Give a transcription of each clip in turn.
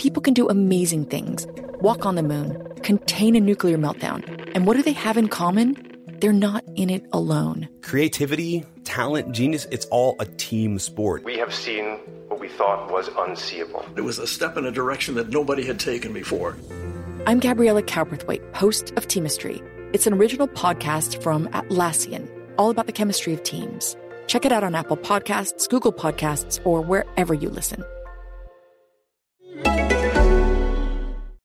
People can do amazing things walk on the moon, contain a nuclear meltdown. And what do they have in common? They're not in it alone. Creativity, talent, genius, it's all a team sport. We have seen what we thought was unseeable. It was a step in a direction that nobody had taken before. I'm Gabriella Cowperthwaite, host of Teamistry. It's an original podcast from Atlassian, all about the chemistry of teams. Check it out on Apple Podcasts, Google Podcasts, or wherever you listen.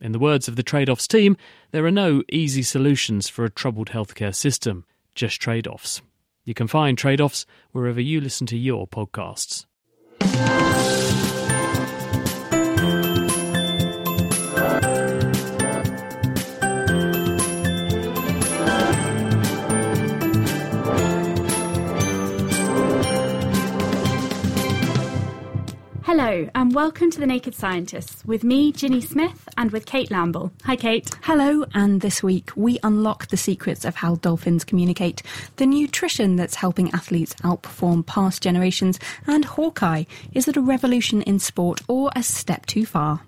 In the words of the trade offs team, there are no easy solutions for a troubled healthcare system, just trade offs. You can find trade offs wherever you listen to your podcasts. Hello, and welcome to The Naked Scientists with me, Ginny Smith, and with Kate Lamble. Hi, Kate. Hello, and this week we unlock the secrets of how dolphins communicate, the nutrition that's helping athletes outperform past generations, and Hawkeye. Is it a revolution in sport or a step too far?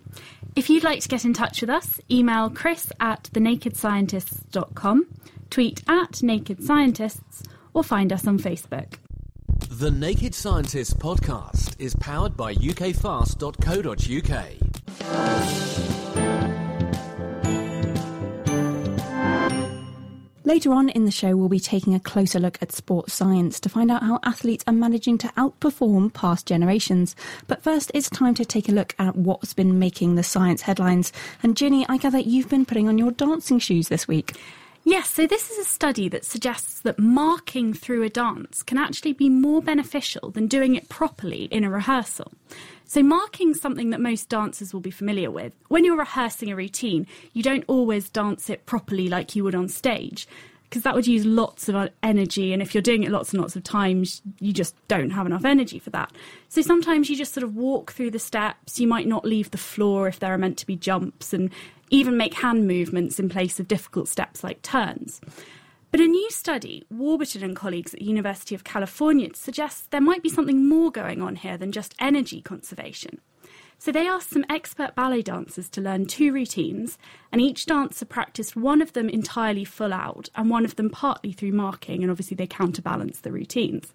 If you'd like to get in touch with us, email chris at thenakedscientists.com, tweet at Naked Scientists, or find us on Facebook. The Naked Scientists podcast is powered by ukfast.co.uk. Later on in the show, we'll be taking a closer look at sports science to find out how athletes are managing to outperform past generations. But first, it's time to take a look at what's been making the science headlines. And Ginny, I gather you've been putting on your dancing shoes this week. Yes, so this is a study that suggests that marking through a dance can actually be more beneficial than doing it properly in a rehearsal. So, marking something that most dancers will be familiar with. When you're rehearsing a routine, you don't always dance it properly like you would on stage because that would use lots of energy. And if you're doing it lots and lots of times, you just don't have enough energy for that. So sometimes you just sort of walk through the steps. You might not leave the floor if there are meant to be jumps and even make hand movements in place of difficult steps like turns. But a new study, Warburton and colleagues at the University of California, suggests there might be something more going on here than just energy conservation. So they asked some expert ballet dancers to learn two routines, and each dancer practiced one of them entirely full out and one of them partly through marking, and obviously they counterbalance the routines.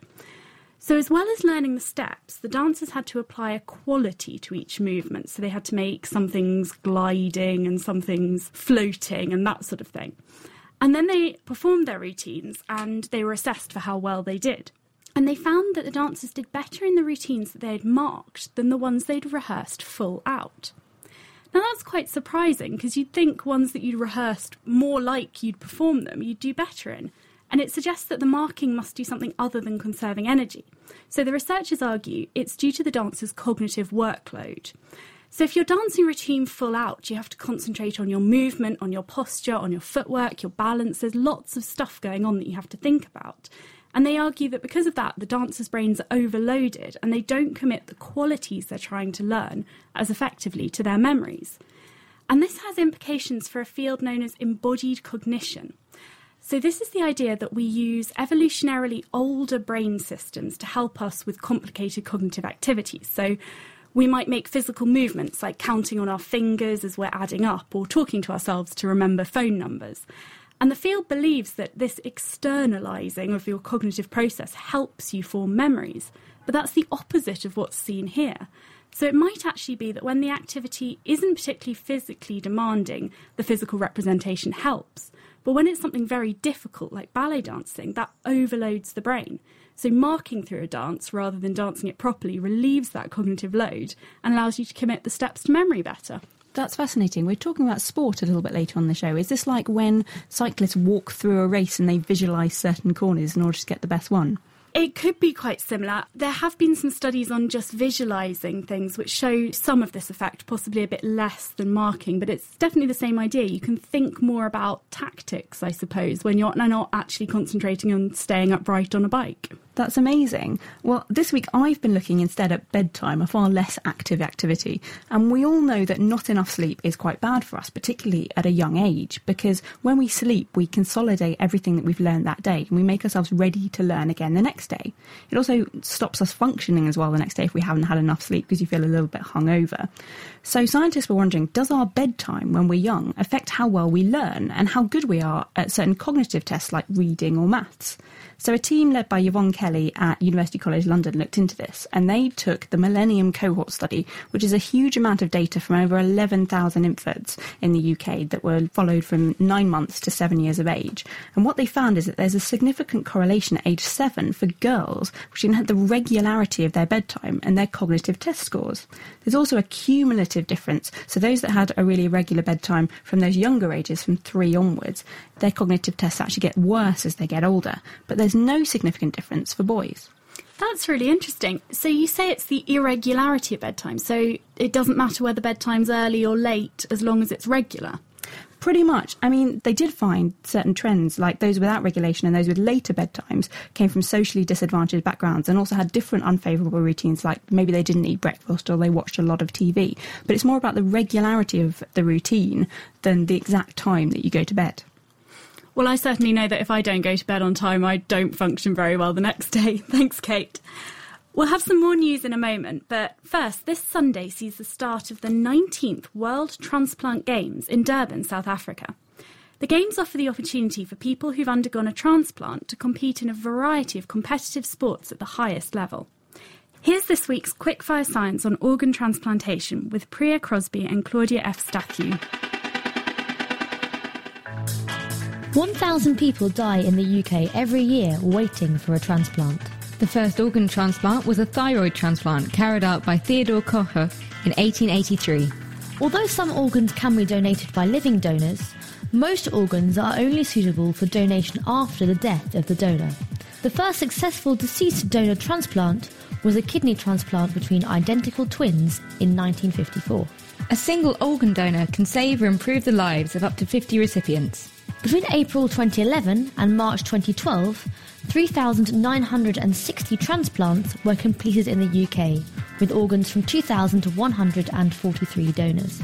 So, as well as learning the steps, the dancers had to apply a quality to each movement. So, they had to make some things gliding and some things floating and that sort of thing. And then they performed their routines and they were assessed for how well they did. And they found that the dancers did better in the routines that they had marked than the ones they'd rehearsed full out. Now that's quite surprising because you'd think ones that you'd rehearsed more like you'd perform them, you'd do better in and it suggests that the marking must do something other than conserving energy. So the researchers argue it's due to the dancer's cognitive workload. So if you're dancing routine full out, you have to concentrate on your movement, on your posture, on your footwork, your balance. There's lots of stuff going on that you have to think about. And they argue that because of that, the dancers' brains are overloaded and they don't commit the qualities they're trying to learn as effectively to their memories. And this has implications for a field known as embodied cognition. So, this is the idea that we use evolutionarily older brain systems to help us with complicated cognitive activities. So, we might make physical movements like counting on our fingers as we're adding up or talking to ourselves to remember phone numbers. And the field believes that this externalizing of your cognitive process helps you form memories. But that's the opposite of what's seen here. So it might actually be that when the activity isn't particularly physically demanding, the physical representation helps. But when it's something very difficult, like ballet dancing, that overloads the brain. So, marking through a dance rather than dancing it properly relieves that cognitive load and allows you to commit the steps to memory better. That's fascinating. We're talking about sport a little bit later on the show. Is this like when cyclists walk through a race and they visualise certain corners in order to get the best one? It could be quite similar. There have been some studies on just visualising things which show some of this effect, possibly a bit less than marking, but it's definitely the same idea. You can think more about tactics, I suppose, when you're not actually concentrating on staying upright on a bike. That's amazing. Well, this week I've been looking instead at bedtime, a far less active activity. And we all know that not enough sleep is quite bad for us, particularly at a young age, because when we sleep, we consolidate everything that we've learned that day and we make ourselves ready to learn again the next day. It also stops us functioning as well the next day if we haven't had enough sleep because you feel a little bit hungover. So scientists were wondering does our bedtime when we're young affect how well we learn and how good we are at certain cognitive tests like reading or maths? So, a team led by Yvonne Kelly at University College London looked into this and they took the Millennium Cohort Study, which is a huge amount of data from over 11,000 infants in the UK that were followed from nine months to seven years of age. And what they found is that there's a significant correlation at age seven for girls, which had the regularity of their bedtime and their cognitive test scores. There's also a cumulative difference. So, those that had a really irregular bedtime from those younger ages, from three onwards, their cognitive tests actually get worse as they get older. But there's no significant difference for boys. That's really interesting. So you say it's the irregularity of bedtime. So it doesn't matter whether bedtime's early or late as long as it's regular. Pretty much. I mean, they did find certain trends, like those without regulation and those with later bedtimes, came from socially disadvantaged backgrounds and also had different unfavourable routines, like maybe they didn't eat breakfast or they watched a lot of TV. But it's more about the regularity of the routine than the exact time that you go to bed. Well, I certainly know that if I don't go to bed on time, I don't function very well the next day. Thanks, Kate. We'll have some more news in a moment, but first, this Sunday sees the start of the 19th World Transplant Games in Durban, South Africa. The Games offer the opportunity for people who've undergone a transplant to compete in a variety of competitive sports at the highest level. Here's this week's Quickfire Science on organ transplantation with Priya Crosby and Claudia F. Stathiou. 1,000 people die in the UK every year waiting for a transplant. The first organ transplant was a thyroid transplant carried out by Theodore Kocher in 1883. Although some organs can be donated by living donors, most organs are only suitable for donation after the death of the donor. The first successful deceased donor transplant was a kidney transplant between identical twins in 1954. A single organ donor can save or improve the lives of up to 50 recipients. Between April 2011 and March 2012, 3,960 transplants were completed in the UK, with organs from 2,143 donors.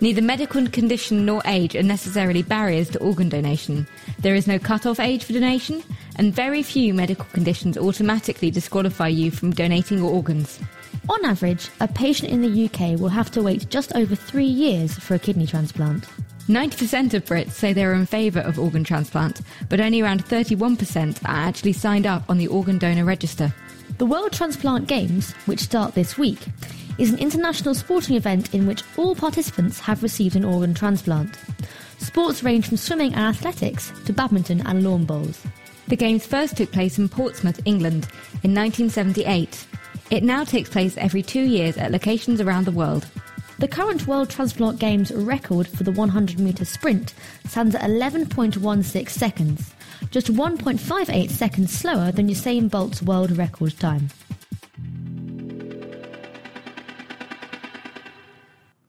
Neither medical condition nor age are necessarily barriers to organ donation. There is no cut-off age for donation, and very few medical conditions automatically disqualify you from donating your organs. On average, a patient in the UK will have to wait just over three years for a kidney transplant. 90% of Brits say they're in favour of organ transplant, but only around 31% are actually signed up on the organ donor register. The World Transplant Games, which start this week, is an international sporting event in which all participants have received an organ transplant. Sports range from swimming and athletics to badminton and lawn bowls. The Games first took place in Portsmouth, England, in 1978. It now takes place every two years at locations around the world. The current World Transplant Games record for the 100 metre sprint stands at 11.16 seconds, just 1.58 seconds slower than Usain Bolt's world record time.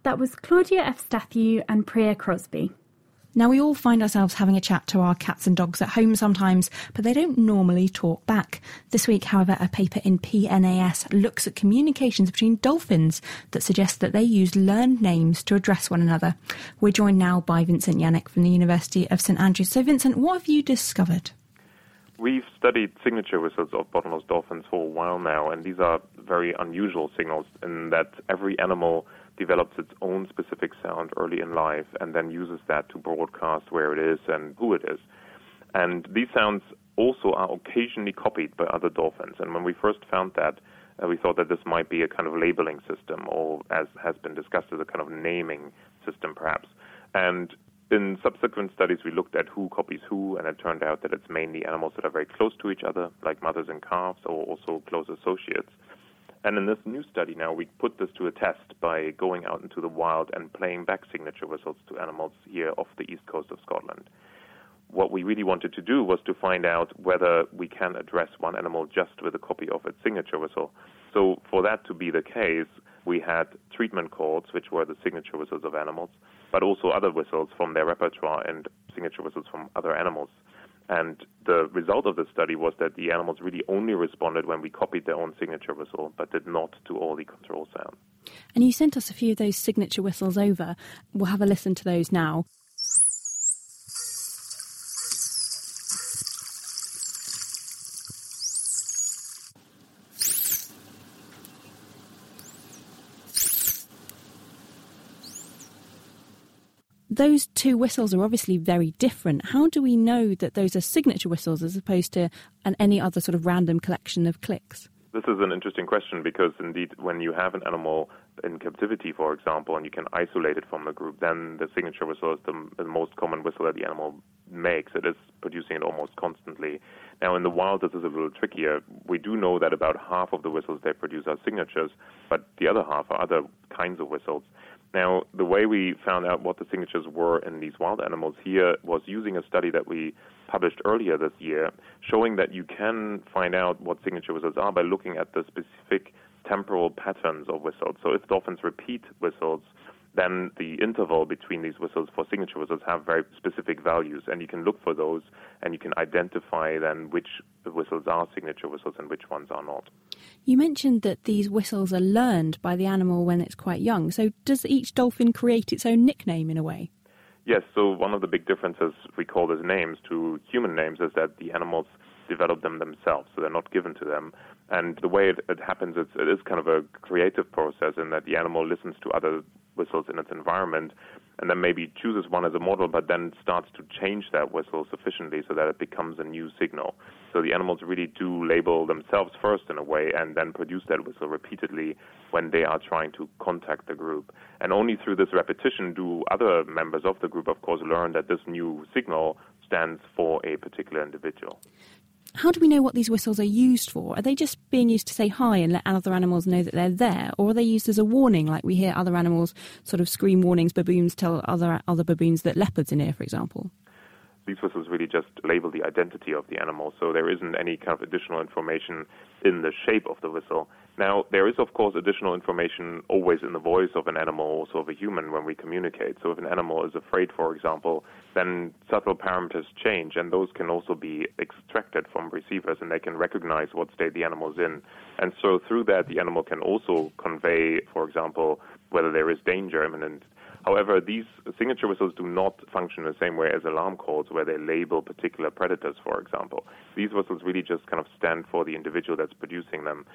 That was Claudia F. Stathiou and Priya Crosby. Now, we all find ourselves having a chat to our cats and dogs at home sometimes, but they don't normally talk back. This week, however, a paper in PNAS looks at communications between dolphins that suggests that they use learned names to address one another. We're joined now by Vincent Janik from the University of St Andrews. So, Vincent, what have you discovered? We've studied signature whistles of bottlenose dolphins for a while now, and these are very unusual signals in that every animal develops its own specific sound early in life and then uses that to broadcast where it is and who it is. And these sounds also are occasionally copied by other dolphins. And when we first found that, uh, we thought that this might be a kind of labeling system, or as has been discussed, as a kind of naming system, perhaps. And in subsequent studies, we looked at who copies who, and it turned out that it's mainly animals that are very close to each other, like mothers and calves, or also close associates. And in this new study now, we put this to a test by going out into the wild and playing back signature whistles to animals here off the east coast of Scotland. what we really wanted to do was to find out whether we can address one animal just with a copy of its signature whistle. So, for that to be the case, we had treatment calls, which were the signature whistles of animals, but also other whistles from their repertoire and signature whistles from other animals. And the result of the study was that the animals really only responded when we copied their own signature whistle, but did not to all the control sounds. And you sent us a few of those signature whistles over. We'll have a listen to those now. Those two whistles are obviously very different. How do we know that those are signature whistles as opposed to an, any other sort of random collection of clicks? This is an interesting question because indeed, when you have an animal in captivity, for example, and you can isolate it from the group, then the signature whistle is the, the most common whistle that the animal makes. It is producing it almost constantly. Now, in the wild, this is a little trickier. We do know that about half of the whistles they produce are signatures, but the other half are other kinds of whistles. Now, the way we found out what the signatures were in these wild animals here was using a study that we published earlier this year, showing that you can find out what signature whistles are by looking at the specific temporal patterns of whistles. So if dolphins repeat whistles, then the interval between these whistles for signature whistles have very specific values, and you can look for those, and you can identify then which whistles are signature whistles and which ones are not. You mentioned that these whistles are learned by the animal when it's quite young. So does each dolphin create its own nickname in a way? Yes. So one of the big differences we call as names to human names is that the animals develop them themselves, so they're not given to them. And the way it, it happens, it's, it is kind of a creative process in that the animal listens to other whistles in its environment and then maybe chooses one as a model, but then starts to change that whistle sufficiently so that it becomes a new signal. So the animals really do label themselves first in a way and then produce that whistle repeatedly when they are trying to contact the group. And only through this repetition do other members of the group, of course, learn that this new signal stands for a particular individual. How do we know what these whistles are used for? Are they just being used to say hi and let other animals know that they're there, or are they used as a warning, like we hear other animals sort of scream warnings? Baboons tell other other baboons that leopards are near, for example. These whistles really just label the identity of the animal, so there isn't any kind of additional information in the shape of the whistle. Now, there is, of course, additional information always in the voice of an animal, also of a human, when we communicate. So, if an animal is afraid, for example, then subtle parameters change, and those can also be extracted from receivers, and they can recognize what state the animal is in. And so, through that, the animal can also convey, for example, whether there is danger imminent. However, these signature whistles do not function the same way as alarm calls, where they label particular predators, for example. These whistles really just kind of stand for the individual that's producing them.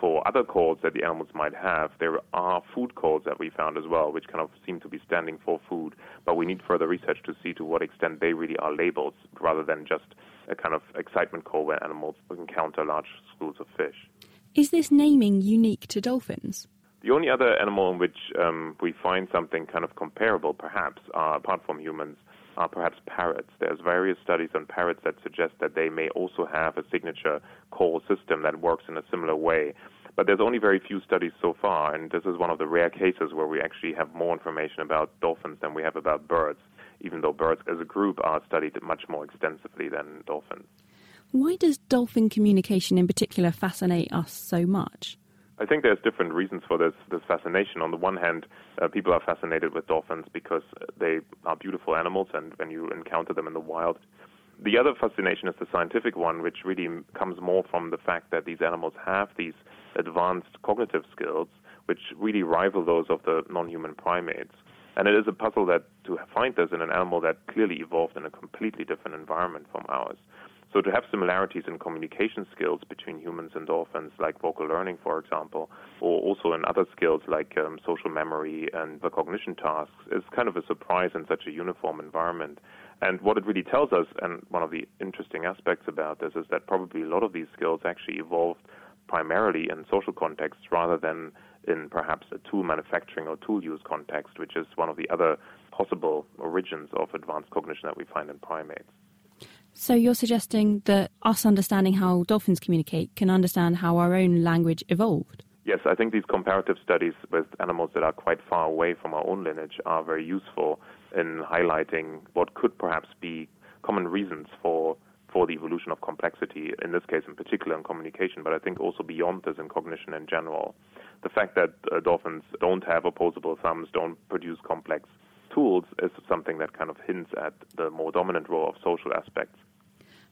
For other calls that the animals might have, there are food calls that we found as well, which kind of seem to be standing for food, but we need further research to see to what extent they really are labels rather than just a kind of excitement call where animals encounter large schools of fish. Is this naming unique to dolphins? The only other animal in which um, we find something kind of comparable, perhaps, uh, apart from humans, are perhaps parrots. There's various studies on parrots that suggest that they may also have a signature call system that works in a similar way. But there's only very few studies so far, and this is one of the rare cases where we actually have more information about dolphins than we have about birds, even though birds as a group are studied much more extensively than dolphins. Why does dolphin communication in particular fascinate us so much? I think there's different reasons for this this fascination. On the one hand, uh, people are fascinated with dolphins because they are beautiful animals, and when you encounter them in the wild. The other fascination is the scientific one, which really comes more from the fact that these animals have these advanced cognitive skills, which really rival those of the non-human primates. And it is a puzzle that to find this in an animal that clearly evolved in a completely different environment from ours. So to have similarities in communication skills between humans and dolphins, like vocal learning, for example, or also in other skills like um, social memory and the cognition tasks, is kind of a surprise in such a uniform environment. And what it really tells us, and one of the interesting aspects about this, is that probably a lot of these skills actually evolved primarily in social contexts rather than in perhaps a tool manufacturing or tool use context, which is one of the other possible origins of advanced cognition that we find in primates. So you're suggesting that us understanding how dolphins communicate can understand how our own language evolved? Yes, I think these comparative studies with animals that are quite far away from our own lineage are very useful in highlighting what could perhaps be common reasons for for the evolution of complexity, in this case in particular in communication, but I think also beyond this in cognition in general. The fact that uh, dolphins don't have opposable thumbs, don't produce complex tools, is something that kind of hints at the more dominant role of social aspects.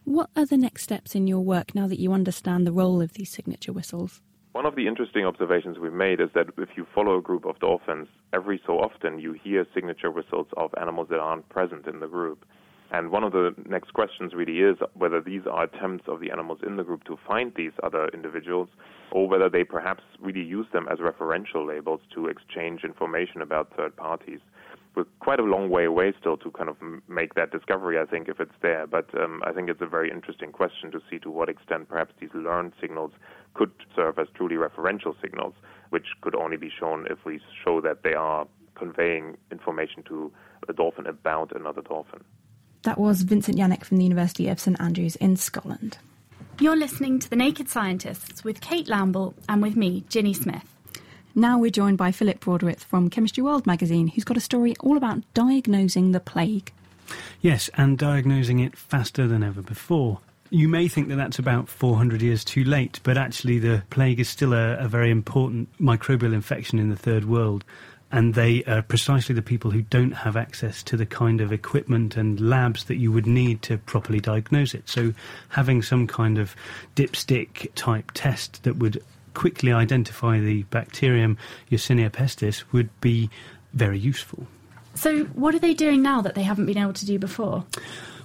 What are the next steps in your work now that you understand the role of these signature whistles? One of the interesting observations we've made is that if you follow a group of dolphins, every so often you hear signature whistles of animals that aren't present in the group. And one of the next questions really is whether these are attempts of the animals in the group to find these other individuals, or whether they perhaps really use them as referential labels to exchange information about third parties. We're quite a long way away still to kind of make that discovery, I think, if it's there. But um, I think it's a very interesting question to see to what extent perhaps these learned signals could serve as truly referential signals, which could only be shown if we show that they are conveying information to a dolphin about another dolphin. That was Vincent Janik from the University of St Andrews in Scotland. You're listening to The Naked Scientists with Kate Lamble and with me, Ginny Smith. Now we're joined by Philip Broadwith from Chemistry World magazine, who's got a story all about diagnosing the plague. Yes, and diagnosing it faster than ever before. You may think that that's about 400 years too late, but actually, the plague is still a, a very important microbial infection in the third world and they are precisely the people who don't have access to the kind of equipment and labs that you would need to properly diagnose it. So, having some kind of dipstick type test that would quickly identify the bacterium Yersinia pestis would be very useful. So, what are they doing now that they haven't been able to do before?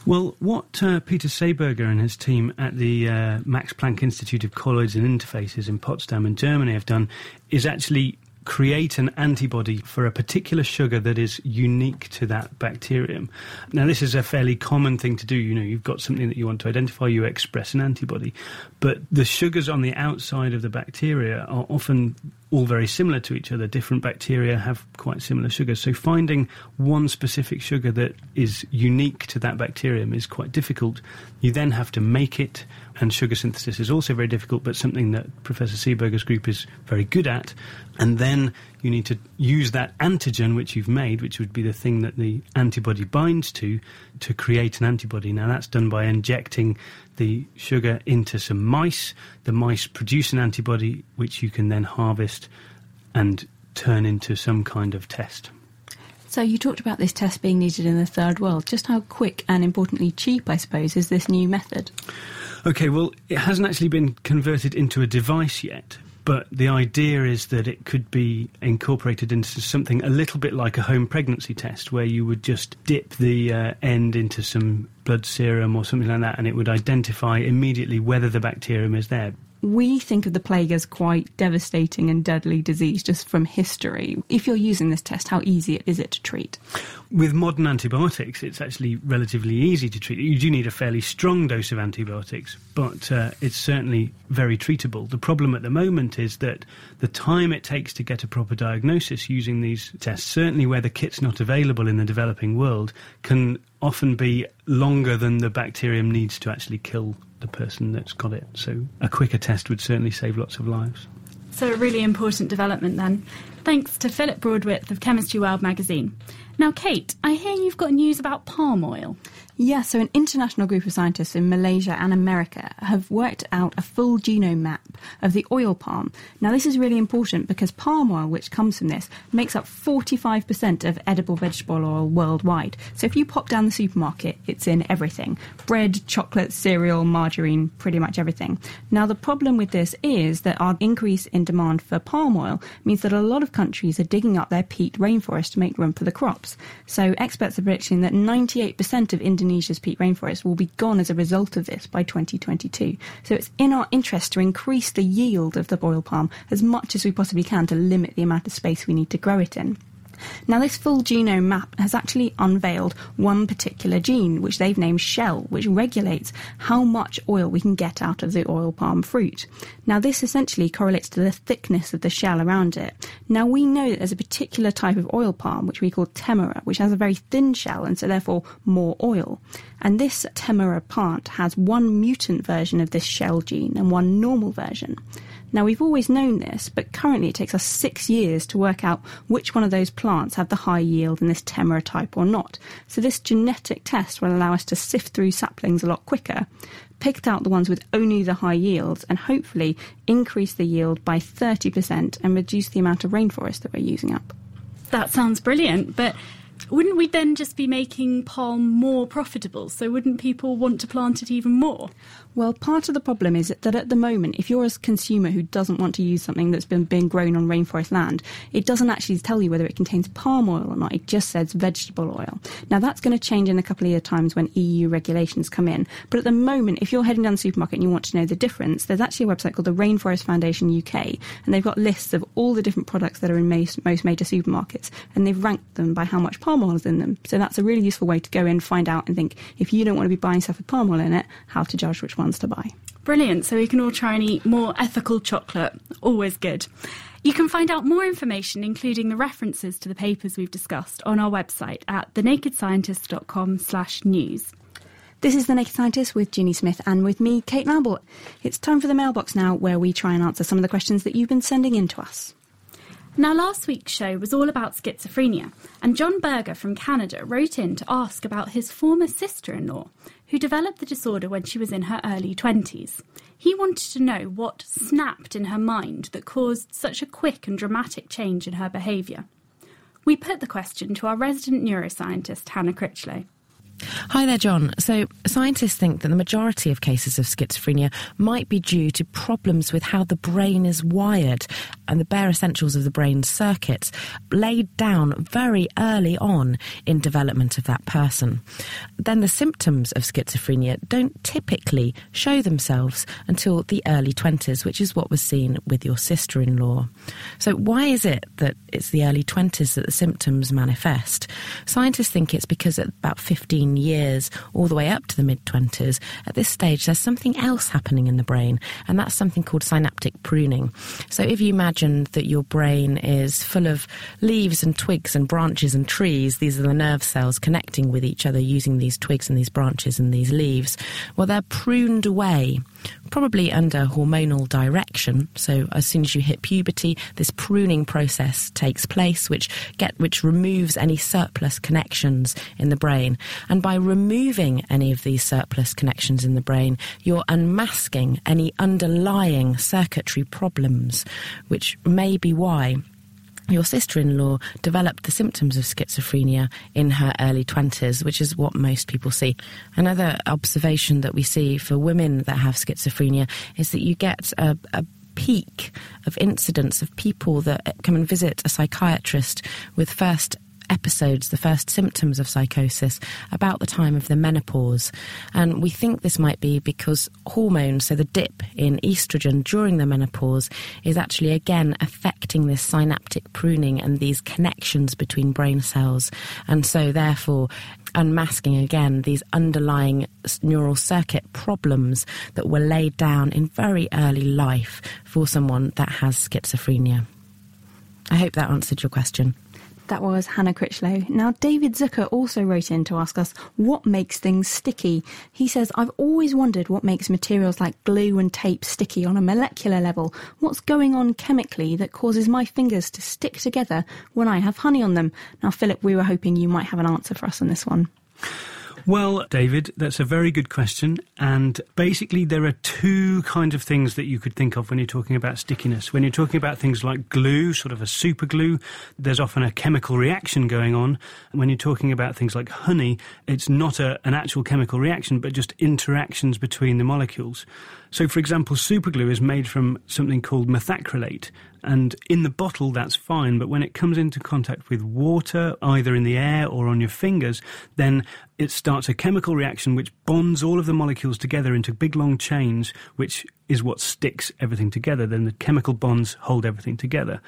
Well, what uh, Peter Seeberger and his team at the uh, Max Planck Institute of Colloids and Interfaces in Potsdam in Germany have done is actually create an antibody for a particular sugar that is unique to that bacterium. Now, this is a fairly common thing to do. You know, you've got something that you want to identify, you express an antibody. But the sugars on the outside of the bacteria are often all very similar to each other. Different bacteria have quite similar sugars. So finding one specific sugar that is unique to that bacterium is quite difficult. You then have to make it, and sugar synthesis is also very difficult, but something that Professor Seeberger's group is very good at. And then you need to use that antigen which you've made, which would be the thing that the antibody binds to, to create an antibody. Now, that's done by injecting the sugar into some mice. The mice produce an antibody which you can then harvest and turn into some kind of test. So, you talked about this test being needed in the third world. Just how quick and importantly cheap, I suppose, is this new method? Okay, well, it hasn't actually been converted into a device yet, but the idea is that it could be incorporated into something a little bit like a home pregnancy test, where you would just dip the uh, end into some blood serum or something like that, and it would identify immediately whether the bacterium is there we think of the plague as quite devastating and deadly disease just from history. If you're using this test, how easy is it to treat? With modern antibiotics, it's actually relatively easy to treat. You do need a fairly strong dose of antibiotics, but uh, it's certainly very treatable. The problem at the moment is that the time it takes to get a proper diagnosis using these tests, certainly where the kit's not available in the developing world, can often be longer than the bacterium needs to actually kill the person that's got it. So a quicker test would certainly save lots of lives. So, a really important development then. Thanks to Philip Broadwith of Chemistry World magazine. Now, Kate, I hear you've got news about palm oil. Yeah, so an international group of scientists in Malaysia and America have worked out a full genome map of the oil palm. Now, this is really important because palm oil, which comes from this, makes up 45% of edible vegetable oil worldwide. So if you pop down the supermarket, it's in everything bread, chocolate, cereal, margarine, pretty much everything. Now, the problem with this is that our increase in demand for palm oil means that a lot of countries are digging up their peat rainforest to make room for the crops. So experts are predicting that 98% of Indonesia Indonesia's peat rainforest will be gone as a result of this by 2022. So it's in our interest to increase the yield of the oil palm as much as we possibly can to limit the amount of space we need to grow it in. Now, this full genome map has actually unveiled one particular gene, which they've named Shell, which regulates how much oil we can get out of the oil palm fruit. Now, this essentially correlates to the thickness of the shell around it. Now, we know that there's a particular type of oil palm, which we call Tenera, which has a very thin shell and so therefore more oil. And this Tenera plant has one mutant version of this shell gene and one normal version. Now, we've always known this, but currently it takes us six years to work out which one of those plants have the high yield in this Tenera type or not. So, this genetic test will allow us to sift through saplings a lot quicker, pick out the ones with only the high yields, and hopefully increase the yield by 30% and reduce the amount of rainforest that we're using up. That sounds brilliant, but wouldn't we then just be making palm more profitable? So wouldn't people want to plant it even more? Well, part of the problem is that at the moment, if you're a consumer who doesn't want to use something that's been being grown on rainforest land, it doesn't actually tell you whether it contains palm oil or not. It just says vegetable oil. Now, that's going to change in a couple of years' times when EU regulations come in. But at the moment, if you're heading down the supermarket and you want to know the difference, there's actually a website called the Rainforest Foundation UK, and they've got lists of all the different products that are in most, most major supermarkets, and they've ranked them by how much palm oil is in them. So that's a really useful way to go in, find out, and think if you don't want to be buying stuff with palm oil in it, how to judge which one ones to buy. Brilliant. So we can all try and eat more ethical chocolate. Always good. You can find out more information, including the references to the papers we've discussed, on our website at thenakedscientist.com slash news. This is The Naked Scientist with Ginny Smith and with me, Kate Lamble. It's time for the mailbox now, where we try and answer some of the questions that you've been sending in to us. Now, last week's show was all about schizophrenia, and John Berger from Canada wrote in to ask about his former sister in law, who developed the disorder when she was in her early 20s. He wanted to know what snapped in her mind that caused such a quick and dramatic change in her behaviour. We put the question to our resident neuroscientist, Hannah Critchlow. Hi there, John. So, scientists think that the majority of cases of schizophrenia might be due to problems with how the brain is wired and the bare essentials of the brain's circuits laid down very early on in development of that person. Then the symptoms of schizophrenia don't typically show themselves until the early 20s, which is what was seen with your sister in law. So, why is it that it's the early 20s that the symptoms manifest? Scientists think it's because at about 15 years all the way up to the mid 20s, at this stage there's something else happening in the brain, and that's something called synaptic pruning. So if you imagine that your brain is full of leaves and twigs and branches and trees, these are the nerve cells connecting with each other using these twigs and these branches and these leaves, well, they're pruned away probably under hormonal direction. So as soon as you hit puberty, this pruning process takes place, which get which removes any surplus connections in the brain. And by removing any of these surplus connections in the brain, you're unmasking any underlying circuitry problems, which may be why your sister in law developed the symptoms of schizophrenia in her early 20s, which is what most people see. Another observation that we see for women that have schizophrenia is that you get a, a peak of incidents of people that come and visit a psychiatrist with first episodes, the first symptoms of psychosis, about the time of the menopause. And we think this might be because hormones, so the dip in estrogen during the menopause, is actually again affecting this synaptic pruning and these connections between brain cells. And so, therefore, unmasking again these underlying neural circuit problems that were laid down in very early life for someone that has schizophrenia. I hope that answered your question. That was Hannah Critchlow. Now, David Zucker also wrote in to ask us what makes things sticky. He says, I've always wondered what makes materials like glue and tape sticky on a molecular level. What's going on chemically that causes my fingers to stick together when I have honey on them? Now, Philip, we were hoping you might have an answer for us on this one. Well, David, that's a very good question. And basically, there are two kinds of things that you could think of when you're talking about stickiness. When you're talking about things like glue, sort of a super glue, there's often a chemical reaction going on. And when you're talking about things like honey, it's not a, an actual chemical reaction, but just interactions between the molecules. So, for example, superglue is made from something called methacrylate, and in the bottle that's fine, but when it comes into contact with water, either in the air or on your fingers, then it starts a chemical reaction which bonds all of the molecules together into big long chains, which is what sticks everything together. Then the chemical bonds hold everything together.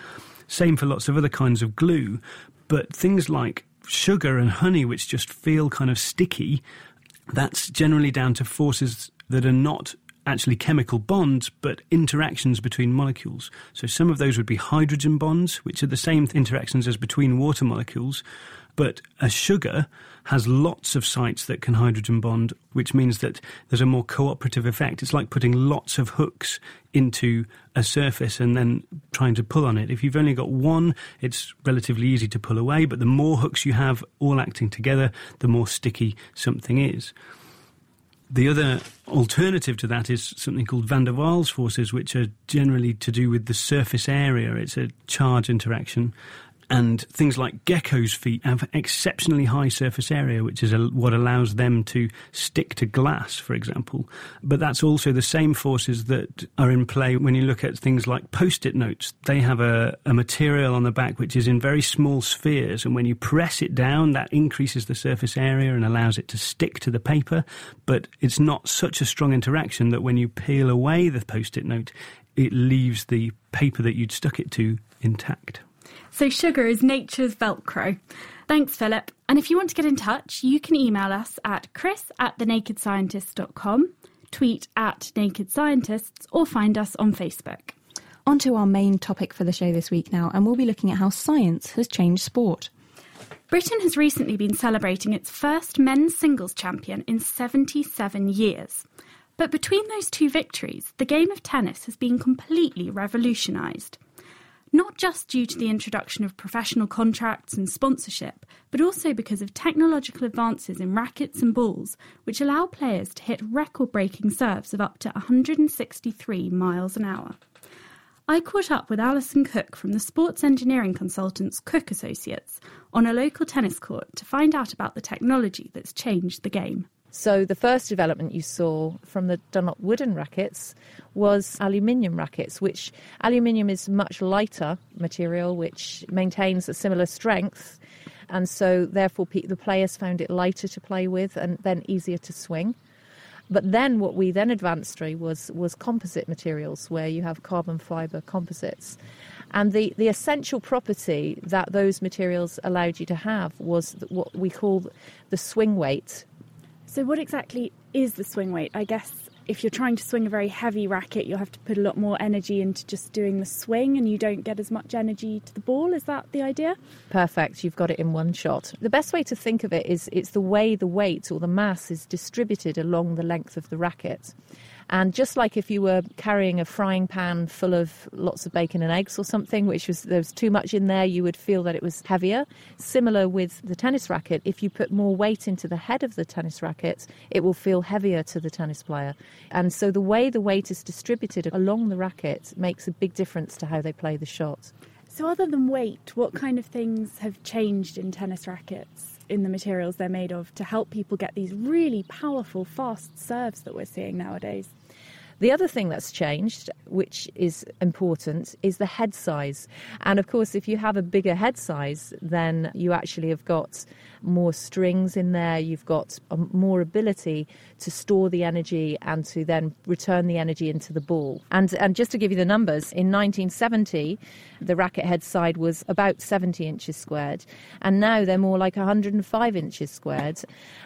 Same for lots of other kinds of glue, but things like sugar and honey, which just feel kind of sticky, that's generally down to forces that are not actually chemical bonds, but interactions between molecules. So some of those would be hydrogen bonds, which are the same interactions as between water molecules. But a sugar has lots of sites that can hydrogen bond, which means that there's a more cooperative effect. It's like putting lots of hooks into a surface and then trying to pull on it. If you've only got one, it's relatively easy to pull away, but the more hooks you have all acting together, the more sticky something is. The other alternative to that is something called van der Waals forces, which are generally to do with the surface area. It's a charge interaction and things like gecko's feet have exceptionally high surface area, which is a, what allows them to stick to glass, for example. But that's also the same forces that are in play when you look at things like post it notes. They have a, a material on the back which is in very small spheres, and when you press it down, that increases the surface area and allows it to stick to the paper. But it's not such a strong interaction that when you peel away the post it note, it leaves the paper that you'd stuck it to intact. So, sugar is nature's Velcro. Thanks, Philip. And if you want to get in touch, you can email us at chris at thenakedscientists.com, tweet at Naked Scientists, or find us on Facebook. On to our main topic for the show this week now, and we'll be looking at how science has changed sport. Britain has recently been celebrating its first men's singles champion in 77 years. But between those two victories, the game of tennis has been completely revolutionised not just due to the introduction of professional contracts and sponsorship, but also because of technological advances in rackets and balls, which allow players to hit record breaking serves of up to 163 miles an hour. I caught up with Alison Cook from the sports engineering consultants Cook Associates on a local tennis court to find out about the technology that's changed the game. So the first development you saw from the Dunlop wooden rackets was aluminium rackets, which aluminium is much lighter material, which maintains a similar strength, and so therefore the players found it lighter to play with and then easier to swing. But then what we then advanced through was was composite materials, where you have carbon fibre composites. And the, the essential property that those materials allowed you to have was what we call the swing weight so, what exactly is the swing weight? I guess if you're trying to swing a very heavy racket, you'll have to put a lot more energy into just doing the swing and you don't get as much energy to the ball. Is that the idea? Perfect. You've got it in one shot. The best way to think of it is it's the way the weight or the mass is distributed along the length of the racket. And just like if you were carrying a frying pan full of lots of bacon and eggs or something, which was there was too much in there, you would feel that it was heavier. Similar with the tennis racket, if you put more weight into the head of the tennis racket, it will feel heavier to the tennis player. And so the way the weight is distributed along the racket makes a big difference to how they play the shot. So, other than weight, what kind of things have changed in tennis rackets? In the materials they're made of to help people get these really powerful, fast serves that we're seeing nowadays. The other thing that's changed, which is important, is the head size. And of course, if you have a bigger head size, then you actually have got more strings in there, you've got more ability to store the energy and to then return the energy into the ball. And, and just to give you the numbers, in 1970, the racket head side was about 70 inches squared, and now they're more like 105 inches squared.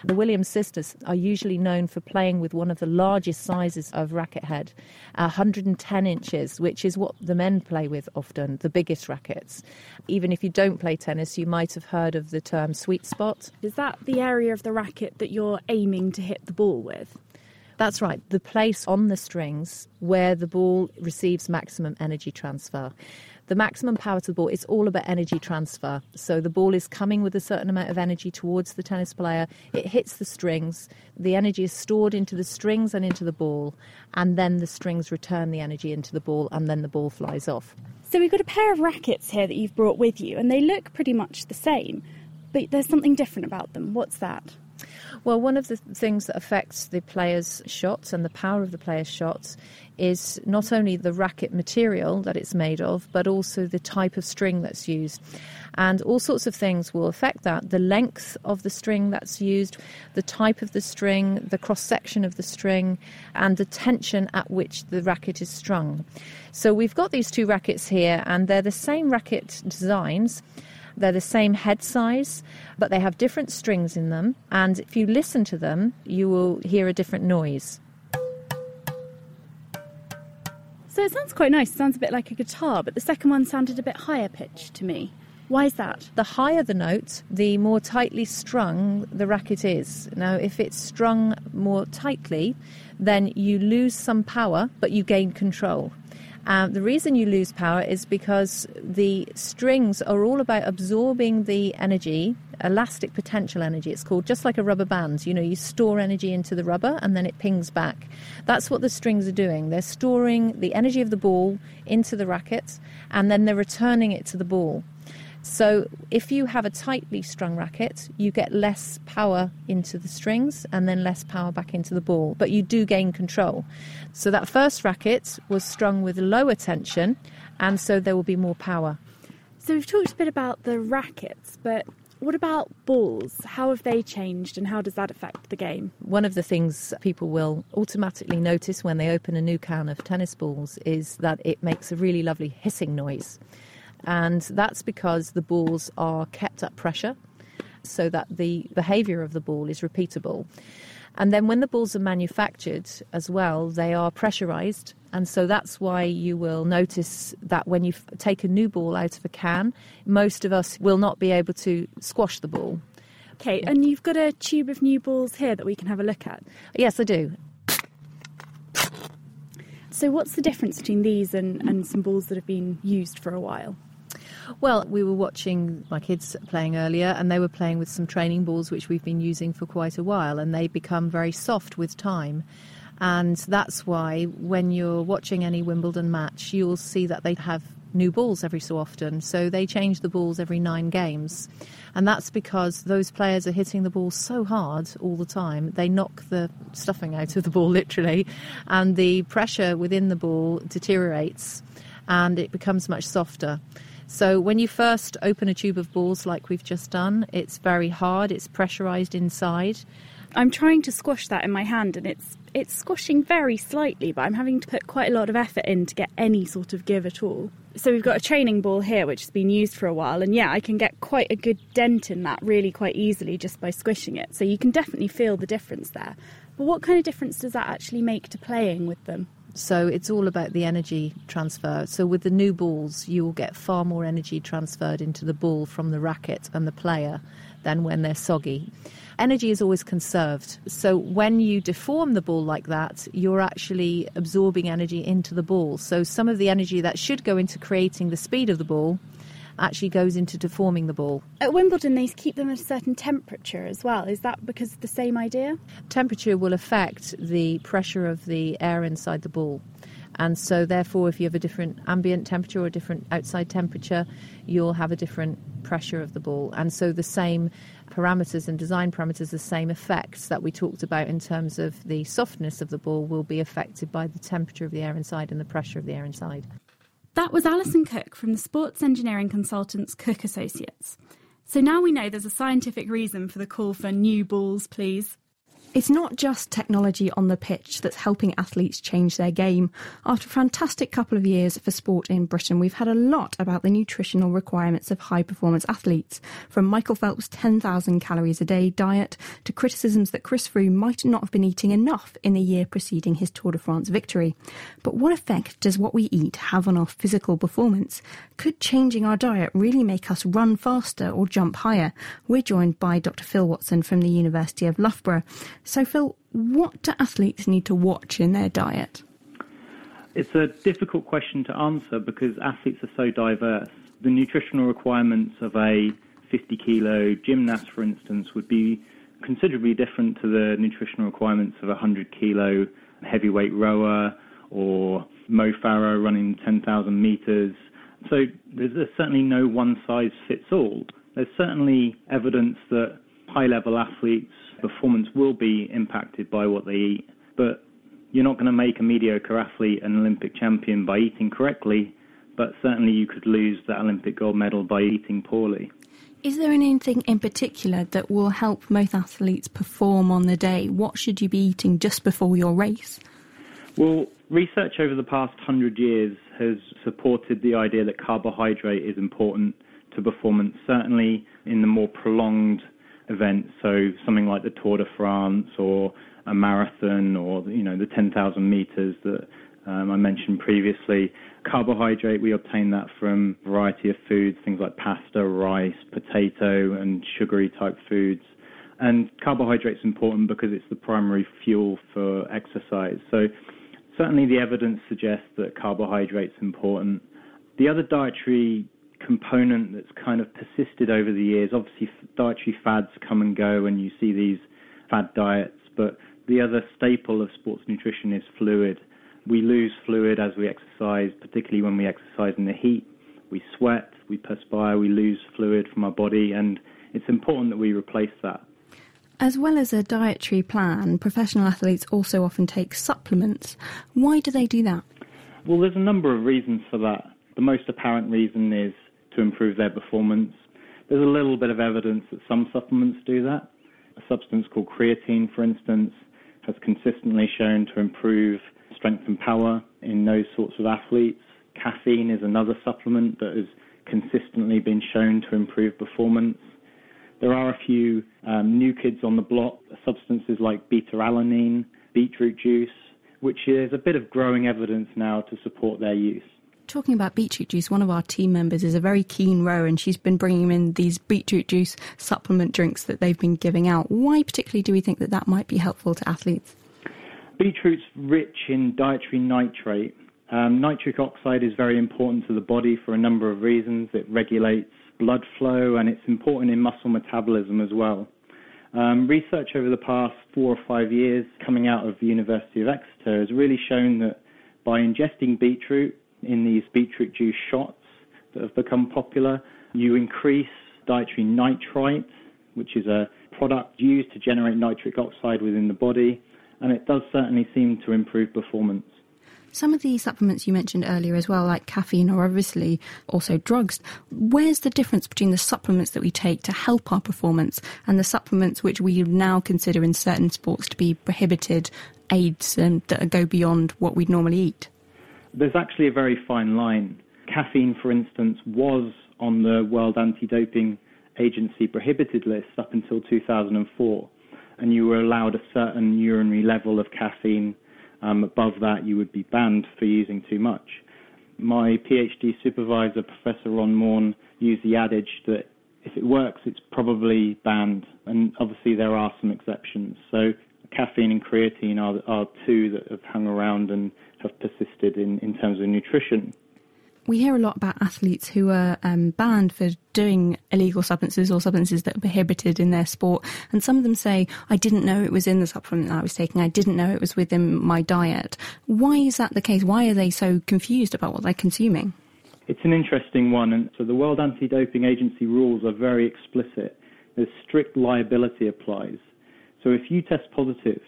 The Williams sisters are usually known for playing with one of the largest sizes of racket head, 110 inches, which is what the men play with often, the biggest rackets. Even if you don't play tennis, you might have heard of the term sweet spot spot. Is that the area of the racket that you're aiming to hit the ball with? That's right, the place on the strings where the ball receives maximum energy transfer. The maximum power to the ball, it's all about energy transfer. So the ball is coming with a certain amount of energy towards the tennis player. It hits the strings. The energy is stored into the strings and into the ball. And then the strings return the energy into the ball, and then the ball flies off. So we've got a pair of rackets here that you've brought with you, and they look pretty much the same but there's something different about them. What's that? Well, one of the things that affects the player's shots and the power of the player's shots is not only the racket material that it's made of, but also the type of string that's used. And all sorts of things will affect that. The length of the string that's used, the type of the string, the cross section of the string, and the tension at which the racket is strung. So we've got these two rackets here, and they're the same racket designs they're the same head size, but they have different strings in them. And if you listen to them, you will hear a different noise. So it sounds quite nice. It sounds a bit like a guitar, but the second one sounded a bit higher pitched to me. Why is that? The higher the note, the more tightly strung the racket is. Now, if it's strung more tightly, then you lose some power, but you gain control. Um, the reason you lose power is because the strings are all about absorbing the energy, elastic potential energy, it's called, just like a rubber band. You know, you store energy into the rubber and then it pings back. That's what the strings are doing. They're storing the energy of the ball into the racket and then they're returning it to the ball. So if you have a tightly strung racket, you get less power into the strings and then less power back into the ball, but you do gain control. So that first racket was strung with lower tension, and so there will be more power. So we've talked a bit about the rackets, but what about balls? How have they changed and how does that affect the game? One of the things people will automatically notice when they open a new can of tennis balls is that it makes a really lovely hissing noise. And that's because the balls are kept at pressure so that the behaviour of the ball is repeatable. And then when the balls are manufactured as well, they are pressurized. And so that's why you will notice that when you take a new ball out of a can, most of us will not be able to squash the ball. Okay, and you've got a tube of new balls here that we can have a look at. Yes, I do. So, what's the difference between these and, and some balls that have been used for a while? Well, we were watching my kids playing earlier, and they were playing with some training balls which we've been using for quite a while, and they become very soft with time. And that's why when you're watching any Wimbledon match, you'll see that they have new balls every so often. So they change the balls every nine games. And that's because those players are hitting the ball so hard all the time, they knock the stuffing out of the ball literally, and the pressure within the ball deteriorates and it becomes much softer. So when you first open a tube of balls like we've just done, it's very hard, it's pressurized inside. I'm trying to squash that in my hand and it's it's squashing very slightly, but I'm having to put quite a lot of effort in to get any sort of give at all. So we've got a training ball here which has been used for a while and yeah, I can get quite a good dent in that really quite easily just by squishing it. So you can definitely feel the difference there. But what kind of difference does that actually make to playing with them? So it's all about the energy transfer. So with the new balls, you will get far more energy transferred into the ball from the racket and the player than when they're soggy. Energy is always conserved. So when you deform the ball like that, you're actually absorbing energy into the ball. So some of the energy that should go into creating the speed of the ball actually goes into deforming the ball. At Wimbledon, they keep them at a certain temperature as well. Is that because of the same idea? Temperature will affect the pressure of the air inside the ball. And so, therefore, if you have a different ambient temperature or a different outside temperature, you'll have a different pressure of the ball. And so, the same parameters and design parameters, the same effects that we talked about in terms of the softness of the ball, will be affected by the temperature of the air inside and the pressure of the air inside. That was Alison Cook from the sports engineering consultants Cook Associates. So now we know there's a scientific reason for the call for new balls, please. It's not just technology on the pitch that's helping athletes change their game. After a fantastic couple of years for sport in Britain, we've had a lot about the nutritional requirements of high performance athletes, from Michael Phelps' 10,000 calories a day diet to criticisms that Chris Froome might not have been eating enough in the year preceding his Tour de France victory. But what effect does what we eat have on our physical performance? Could changing our diet really make us run faster or jump higher? We're joined by Dr. Phil Watson from the University of Loughborough. So, Phil, what do athletes need to watch in their diet? It's a difficult question to answer because athletes are so diverse. The nutritional requirements of a 50 kilo gymnast, for instance, would be considerably different to the nutritional requirements of a 100 kilo heavyweight rower or Mo Farah running 10,000 meters. So there's certainly no one size fits all. There's certainly evidence that high level athletes performance will be impacted by what they eat. But you're not going to make a mediocre athlete an Olympic champion by eating correctly, but certainly you could lose that Olympic gold medal by eating poorly. Is there anything in particular that will help most athletes perform on the day? What should you be eating just before your race? Well, research over the past hundred years has supported the idea that carbohydrate is important to performance, certainly in the more prolonged events, so something like the Tour de France or a marathon or you know the 10,000 meters that Um, I mentioned previously carbohydrate, we obtain that from a variety of foods, things like pasta, rice, potato, and sugary type foods. And carbohydrate's important because it's the primary fuel for exercise. So certainly the evidence suggests that carbohydrate's are important. The other dietary component that's kind of persisted over the years, obviously dietary fads come and go and you see these fad diets, but the other staple of sports nutrition is fluid. We lose fluid as we exercise, particularly when we exercise in the heat. We sweat, we perspire, we lose fluid from our body, and it's important that we replace that. As well as a dietary plan, professional athletes also often take supplements. Why do they do that? Well, there's a number of reasons for that. The most apparent reason is to improve their performance. There's a little bit of evidence that some supplements do that. A substance called creatine, for instance, has consistently shown to improve strength and power in those sorts of athletes. Caffeine is another supplement that has consistently been shown to improve performance. There are a few um, new kids on the block, substances like beta alanine, beetroot juice, which is a bit of growing evidence now to support their use. Talking about beetroot juice, one of our team members is a very keen rower and she's been bringing in these beetroot juice supplement drinks that they've been giving out. Why particularly do we think that that might be helpful to athletes? Beetroot's rich in dietary nitrate. Um, nitric oxide is very important to the body for a number of reasons. It regulates blood flow and it's important in muscle metabolism as well. Um, research over the past four or five years coming out of the University of Exeter has really shown that by ingesting beetroot in these beetroot juice shots that have become popular, you increase dietary nitrite, which is a product used to generate nitric oxide within the body, and it does certainly seem to improve performance. Some of the supplements you mentioned earlier as well, like caffeine or obviously also drugs, where's the difference between the supplements that we take to help our performance and the supplements which we now consider in certain sports to be prohibited aids and that go beyond what we'd normally eat? There's actually a very fine line. Caffeine, for instance, was on the World Anti-Doping Agency prohibited list up until 2004, and you were allowed a certain urinary level of caffeine um, above that, you would be banned for using too much. My PhD supervisor, Professor Ron Maughan, used the adage that if it works, it's probably banned, and obviously there are some exceptions. So caffeine and creatine are, are two that have hung around and have persisted in, in terms of nutrition we hear a lot about athletes who are um, banned for doing illegal substances or substances that are prohibited in their sport. And some of them say, I didn't know it was in the supplement I was taking. I didn't know it was within my diet. Why is that the case? Why are they so confused about what they're consuming? It's an interesting one. And so the World Anti Doping Agency rules are very explicit. There's strict liability applies. So if you test positive,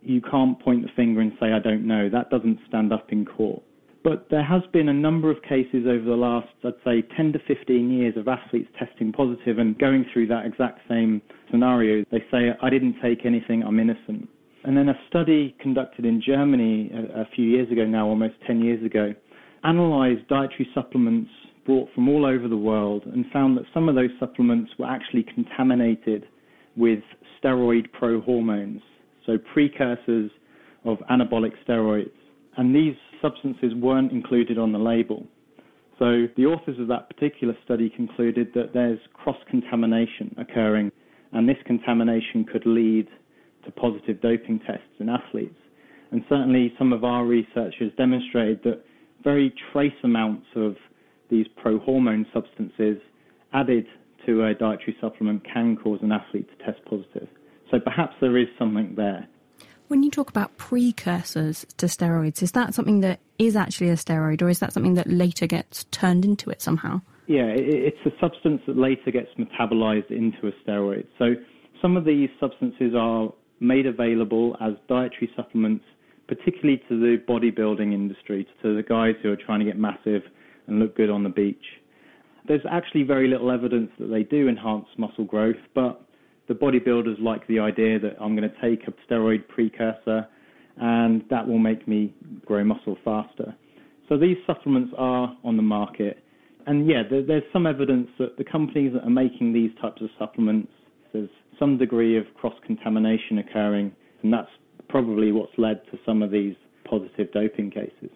you can't point the finger and say, I don't know. That doesn't stand up in court. But there has been a number of cases over the last, I'd say, 10 to 15 years of athletes testing positive and going through that exact same scenario. They say, I didn't take anything, I'm innocent. And then a study conducted in Germany a, a few years ago now, almost 10 years ago, analyzed dietary supplements brought from all over the world and found that some of those supplements were actually contaminated with steroid prohormones, so precursors of anabolic steroids. And these substances weren't included on the label. So the authors of that particular study concluded that there's cross contamination occurring, and this contamination could lead to positive doping tests in athletes. And certainly, some of our research has demonstrated that very trace amounts of these prohormone substances added to a dietary supplement can cause an athlete to test positive. So perhaps there is something there. When you talk about precursors to steroids, is that something that is actually a steroid, or is that something that later gets turned into it somehow? Yeah, it's a substance that later gets metabolized into a steroid. So some of these substances are made available as dietary supplements, particularly to the bodybuilding industry, to the guys who are trying to get massive and look good on the beach. There's actually very little evidence that they do enhance muscle growth, but the bodybuilders like the idea that I'm going to take a steroid precursor and that will make me grow muscle faster. So these supplements are on the market. And yeah, there, there's some evidence that the companies that are making these types of supplements, there's some degree of cross contamination occurring, and that's probably what's led to some of these positive doping cases.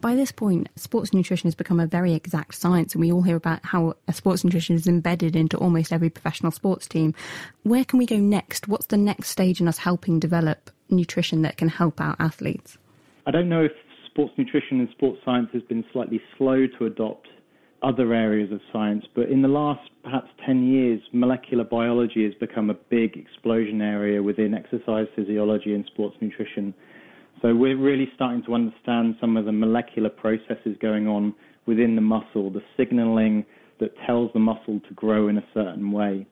By this point, sports nutrition has become a very exact science, and we all hear about how a sports nutrition is embedded into almost every professional sports team. Where can we go next? What's the next stage in us helping develop nutrition that can help our athletes? I don't know if sports nutrition and sports science has been slightly slow to adopt other areas of science, but in the last perhaps 10 years, molecular biology has become a big explosion area within exercise physiology and sports nutrition. So we're really starting to understand some of the molecular processes going on within the muscle, the signaling that tells the muscle to grow in a certain way.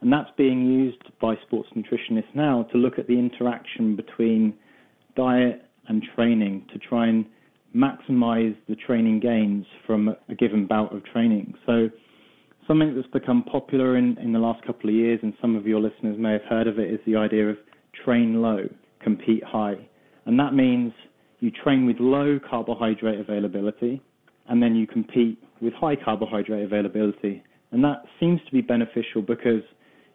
And that's being used by sports nutritionists now to look at the interaction between diet and training to try and maximize the training gains from a given bout of training. So something that's become popular in, in the last couple of years, and some of your listeners may have heard of it, is the idea of train low, compete high. And that means you train with low carbohydrate availability and then you compete with high carbohydrate availability. And that seems to be beneficial because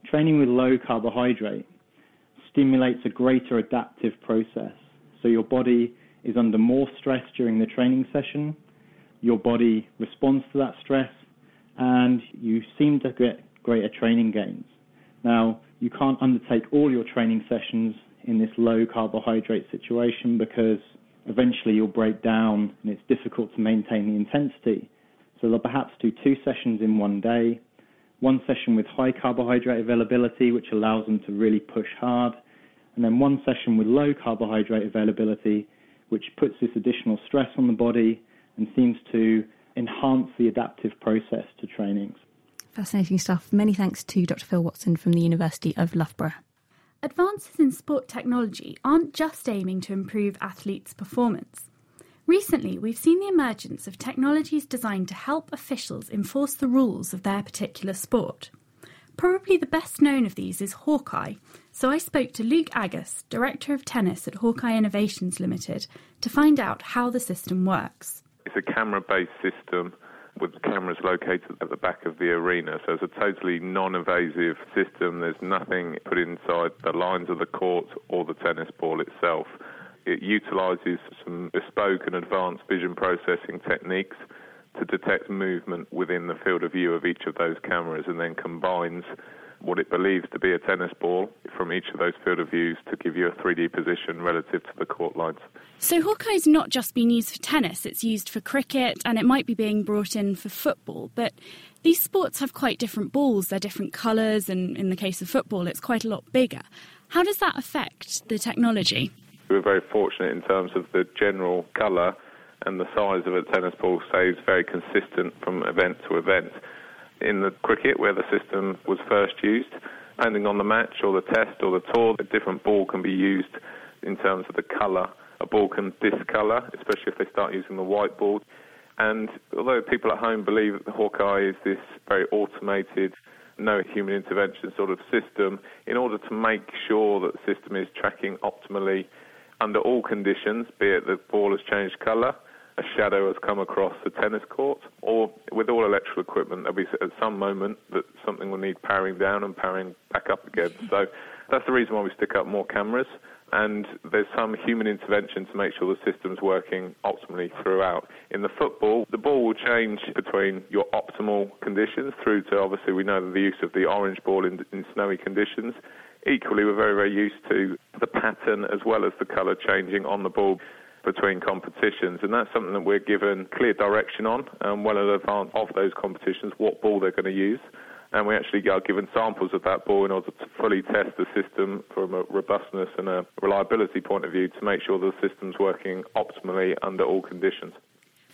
training with low carbohydrate stimulates a greater adaptive process. So your body is under more stress during the training session, your body responds to that stress, and you seem to get greater training gains. Now, you can't undertake all your training sessions in this low carbohydrate situation because eventually you'll break down and it's difficult to maintain the intensity. So they'll perhaps do two sessions in one day, one session with high carbohydrate availability, which allows them to really push hard, and then one session with low carbohydrate availability, which puts this additional stress on the body and seems to enhance the adaptive process to trainings. Fascinating stuff. Many thanks to Dr. Phil Watson from the University of Loughborough. Advances in sport technology aren't just aiming to improve athletes' performance. Recently, we've seen the emergence of technologies designed to help officials enforce the rules of their particular sport. Probably the best known of these is Hawkeye, so I spoke to Luke Agus, Director of Tennis at Hawkeye Innovations Limited, to find out how the system works. It's a camera based system with cameras located at the back of the arena. So it's a totally non invasive system. There's nothing put inside the lines of the court or the tennis ball itself. It utilizes some bespoke and advanced vision processing techniques to detect movement within the field of view of each of those cameras and then combines what it believes to be a tennis ball from each of those field of views to give you a 3D position relative to the court lines. So Hawkeye's not just been used for tennis, it's used for cricket and it might be being brought in for football. But these sports have quite different balls, they're different colours, and in the case of football, it's quite a lot bigger. How does that affect the technology? We're very fortunate in terms of the general colour and the size of a tennis ball stays very consistent from event to event in the cricket where the system was first used. Depending on the match or the test or the tour, a different ball can be used in terms of the colour. A ball can discolour, especially if they start using the white ball. And although people at home believe that the Hawkeye is this very automated, no human intervention sort of system, in order to make sure that the system is tracking optimally under all conditions, be it the ball has changed colour, a shadow has come across the tennis court, or with all electrical equipment, there'll be at some moment that something will need powering down and powering back up again. So that's the reason why we stick up more cameras. And there's some human intervention to make sure the system's working optimally throughout. In the football, the ball will change between your optimal conditions through to obviously we know the use of the orange ball in, in snowy conditions. Equally, we're very, very used to the pattern as well as the colour changing on the ball between competitions, and that's something that we're given clear direction on, um, well in advance of those competitions, what ball they're going to use. And we actually are given samples of that ball in order to fully test the system from a robustness and a reliability point of view to make sure the system's working optimally under all conditions.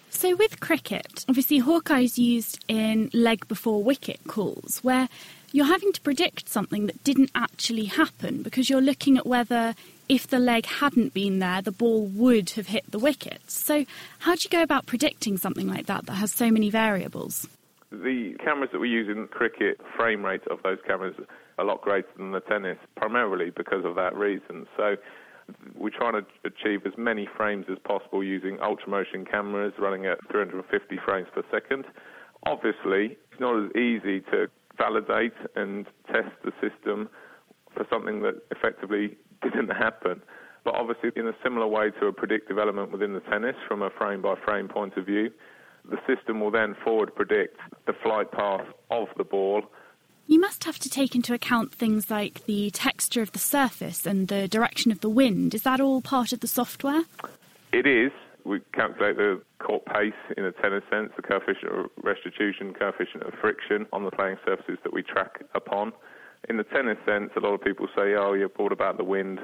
So, with cricket, obviously Hawkeye's used in leg before wicket calls, where you're having to predict something that didn't actually happen because you're looking at whether if the leg hadn't been there, the ball would have hit the wicket. So, how do you go about predicting something like that that has so many variables? The cameras that we use in cricket, frame rate of those cameras are a lot greater than the tennis, primarily because of that reason. So, we're trying to achieve as many frames as possible using ultramotion cameras running at 350 frames per second. Obviously, it's not as easy to validate and test the system for something that effectively didn't happen. But obviously, in a similar way to a predictive element within the tennis, from a frame by frame point of view, the system will then forward predict the flight path of the ball. You must have to take into account things like the texture of the surface and the direction of the wind. Is that all part of the software? It is. We calculate the court pace in a tennis sense, the coefficient of restitution, coefficient of friction on the playing surfaces that we track upon. In the tennis sense, a lot of people say, oh, you're bored about the wind.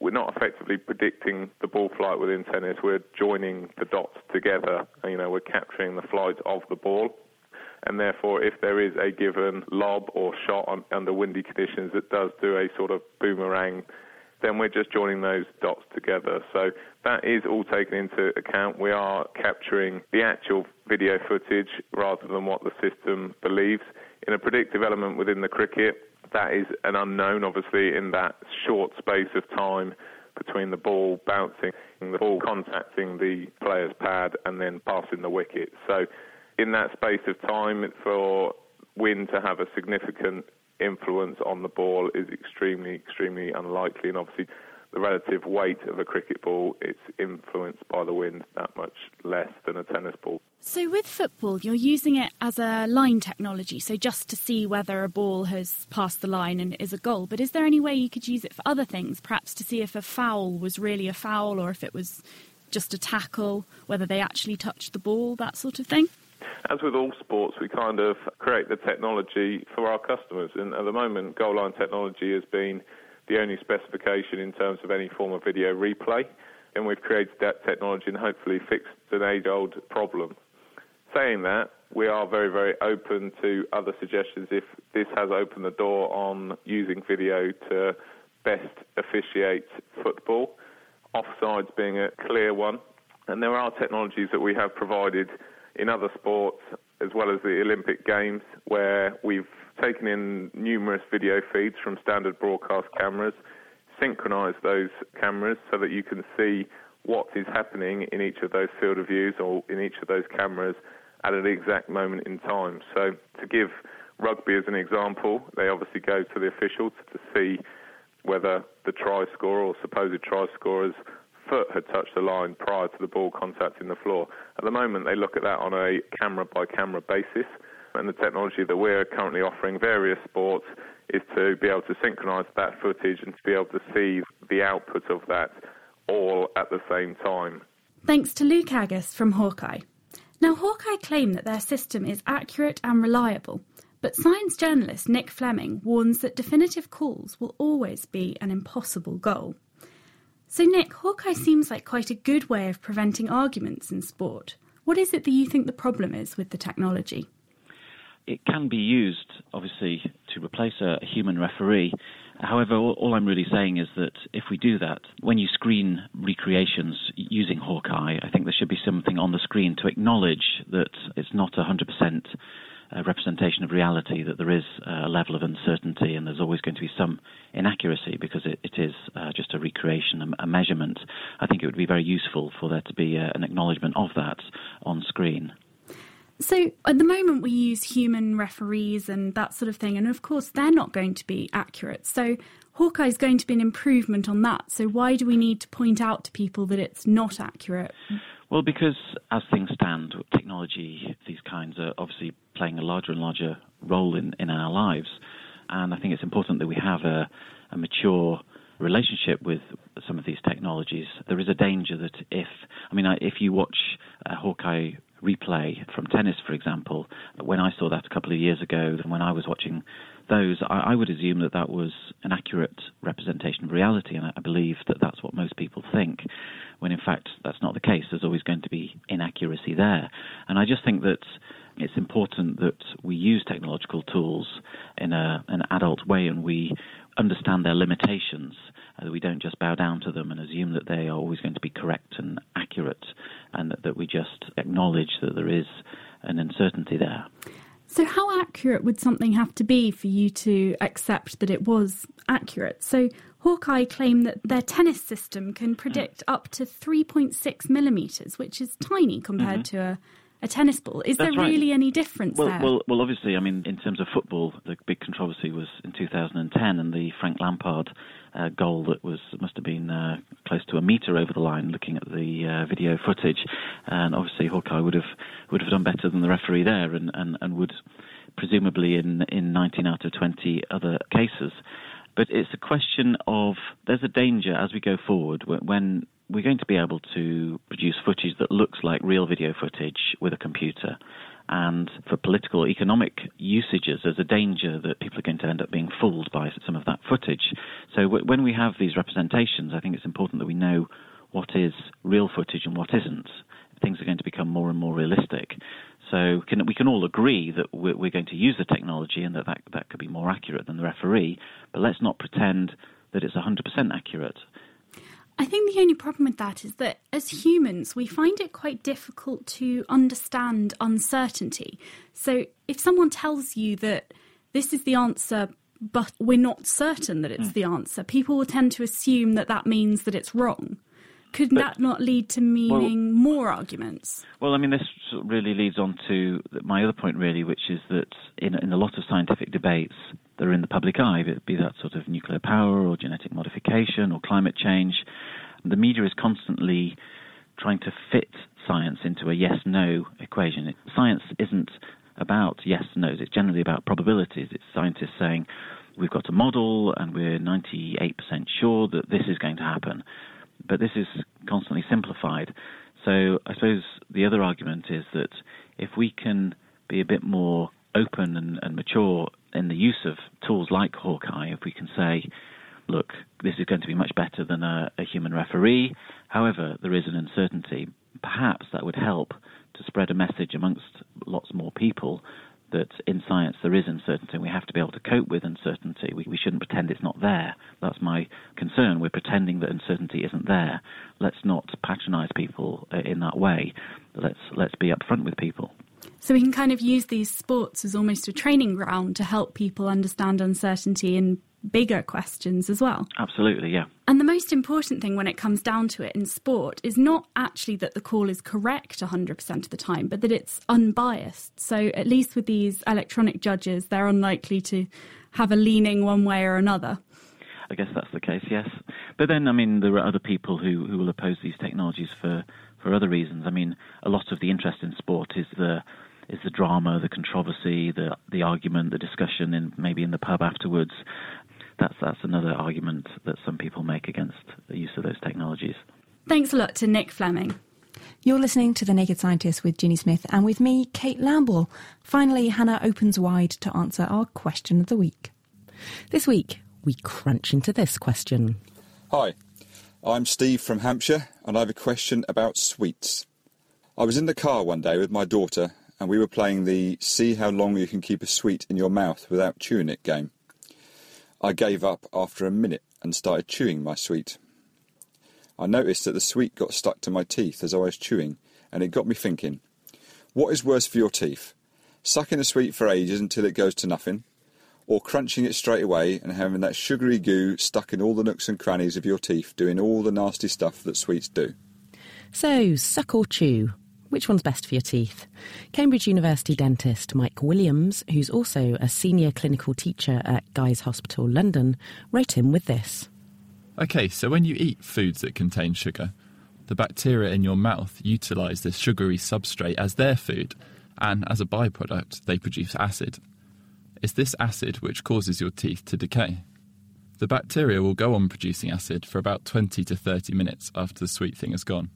We're not effectively predicting the ball flight within tennis. We're joining the dots together. You know, we're capturing the flight of the ball. And therefore, if there is a given lob or shot on, under windy conditions that does do a sort of boomerang then we're just joining those dots together. So that is all taken into account. We are capturing the actual video footage rather than what the system believes. In a predictive element within the cricket, that is an unknown, obviously, in that short space of time between the ball bouncing the ball contacting the player's pad and then passing the wicket. So in that space of time, for wind to have a significant influence on the ball is extremely, extremely unlikely. And obviously, the relative weight of a cricket ball, it's influenced by the wind that much less than a tennis ball. So, with football, you're using it as a line technology, so just to see whether a ball has passed the line and is a goal. But is there any way you could use it for other things, perhaps to see if a foul was really a foul or if it was just a tackle, whether they actually touched the ball, that sort of thing? As with all sports, we kind of create the technology for our customers. And at the moment, goal line technology has been the only specification in terms of any form of video replay. And we've created that technology and hopefully fixed an age old problem. Saying that, we are very, very open to other suggestions if this has opened the door on using video to best officiate football, offsides being a clear one. And there are technologies that we have provided in other sports, as well as the Olympic Games, where we've taken in numerous video feeds from standard broadcast cameras, synchronized those cameras so that you can see what is happening in each of those field of views or in each of those cameras at an exact moment in time. So, to give rugby as an example, they obviously go to the officials to see whether the try scorer or supposed try scorers foot had touched the line prior to the ball contacting the floor. At the moment, they look at that on a camera by camera basis, and the technology that we're currently offering various sports is to be able to synchronize that footage and to be able to see the output of that all at the same time. Thanks to Luke Agus from Hawkeye. Now, Hawkeye claim that their system is accurate and reliable, but science journalist Nick Fleming warns that definitive calls will always be an impossible goal. So, Nick, Hawkeye seems like quite a good way of preventing arguments in sport. What is it that you think the problem is with the technology? It can be used, obviously, to replace a, human referee. However, all, I'm really saying is that if we do that, when you screen recreations using Hawkeye, I think there should be something on the screen to acknowledge that it's not 100% a representation of reality that there is a level of uncertainty and there's always going to be some inaccuracy because it, it is uh, just a recreation, a, a, measurement. I think it would be very useful for there to be uh, an acknowledgement of that on screen. So, at the moment, we use human referees and that sort of thing, and of course, they're not going to be accurate. So, Hawkeye is going to be an improvement on that. So, why do we need to point out to people that it's not accurate? Well, because as things stand, technology, these kinds are obviously playing a larger and larger role in, in our lives. And I think it's important that we have a, a mature relationship with some of these technologies. There is a danger that if, I mean, if you watch a Hawkeye replay from tennis, for example, when I saw that a couple of years ago, and when I was watching those, I, I, would assume that that was an accurate representation of reality, and I believe that that's what most people think, when in fact that's not the case. There's always going to be inaccuracy there. And I just think that it's important that we use technological tools in a, an adult way and we understand their limitations, that we don't just bow down to them and assume that they are always going to be correct and accurate, and that, that we just acknowledge that there is an uncertainty there. So, how accurate would something have to be for you to accept that it was accurate? So, Hawkeye claim that their tennis system can predict up to 3.6 millimetres, which is tiny compared mm-hmm. to a, a, tennis ball. Is That's there really right. any difference well, there? Well, well, obviously, I mean, in terms of football, the big controversy was in 2010 and the Frank Lampard uh, goal that was must have been uh, close to a meter over the line looking at the uh, video footage, and obviously Hawkeye would have would have done better than the referee there, and, and, and would presumably in in 19 out of 20 other cases. But it's a question of there's a danger as we go forward when we're going to be able to produce footage that looks like real video footage with a computer. And for political or economic usages, there's a danger that people are going to end up being fooled by some of that footage. So w- when we have these representations, I think it's important that we know what is real footage and what isn't. Things are going to become more and more realistic. So can, we can all agree that we're, we're, going to use the technology and that, that that could be more accurate than the referee, but let's not pretend that it's 100% accurate. I think the only problem with that is that as humans, we find it quite difficult to understand uncertainty. So if someone tells you that this is the answer, but we're not certain that it's mm. the answer, people will tend to assume that that means that it's wrong. Could but, that not lead to meaning well, more arguments? Well, I mean, this really leads on to my other point, really, which is that in, in a lot of scientific debates that are in the public eye, be that sort of nuclear power or genetic modification or climate change, the media is constantly trying to fit science into a yes no equation. Science isn't about yes nos, it's generally about probabilities. It's scientists saying, we've got a model and we're 98% sure that this is going to happen. But this is constantly simplified. So I suppose the other argument is that if we can be a bit more open and, and mature in the use of tools like Hawkeye, if we can say, look, this is going to be much better than a, a human referee. However, there is an uncertainty. Perhaps that would help to spread a message amongst lots more people that in science there is uncertainty. We have to be able to cope with uncertainty. We, we shouldn't pretend it's not there. That's my concern. We're pretending that uncertainty isn't there. Let's not patronize people uh, in that way. Let's let's be upfront with people. So we can kind of use these sports as almost a training ground to help people understand uncertainty and bigger questions as well. Absolutely, yeah. And the most important thing when it comes down to it in sport is not actually that the call is correct 100% of the time, but that it's unbiased. So at least with these electronic judges, they're unlikely to have a leaning one way or another. I guess that's the case, yes. But then, I mean, there are other people who, who will oppose these technologies for, for other reasons. I mean, a lot of the interest in sport is the is the drama, the controversy, the the argument, the discussion, in maybe in the pub afterwards that's that's another argument that some people make against the use of those technologies. Thanks a lot to Nick Fleming. You're listening to The Naked Scientist with Ginny Smith and with me, Kate Lamble. Finally, Hannah opens wide to answer our question of the week. This week, we crunch into this question. Hi, I'm Steve from Hampshire, and I have a question about sweets. I was in the car one day with my daughter, and we were playing the See How Long You Can Keep a Sweet in Your Mouth Without Chewing It game. I gave up after a minute and started chewing my sweet. I noticed that the sweet got stuck to my teeth as I was chewing, and it got me thinking what is worse for your teeth? Sucking a sweet for ages until it goes to nothing, or crunching it straight away and having that sugary goo stuck in all the nooks and crannies of your teeth, doing all the nasty stuff that sweets do? So, suck or chew? Which one's best for your teeth? Cambridge University dentist Mike Williams, who's also a senior clinical teacher at Guy's Hospital London, wrote in with this. Okay, so when you eat foods that contain sugar, the bacteria in your mouth utilise this sugary substrate as their food, and as a byproduct, they produce acid. It's this acid which causes your teeth to decay. The bacteria will go on producing acid for about 20 to 30 minutes after the sweet thing has gone.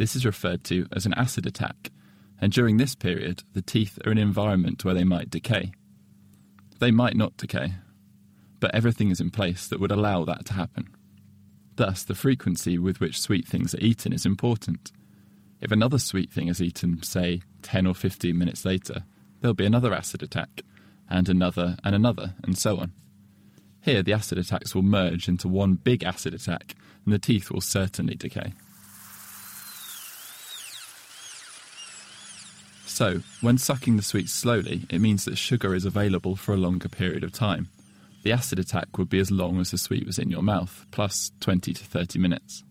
This is referred to as an acid attack, and during this period, the teeth are in an environment where they might decay. They might not decay, but everything is in place that would allow that to happen. Thus, the frequency with which sweet things are eaten is important. If another sweet thing is eaten, say, 10 or 15 minutes later, there'll be another acid attack, and another, and another, and so on. Here, the acid attacks will merge into one big acid attack, and the teeth will certainly decay. So, when sucking the sweets slowly, it means that sugar is available for a longer period of time. The acid attack would be as long as the sweet was in your mouth, plus 20 to 30 minutes.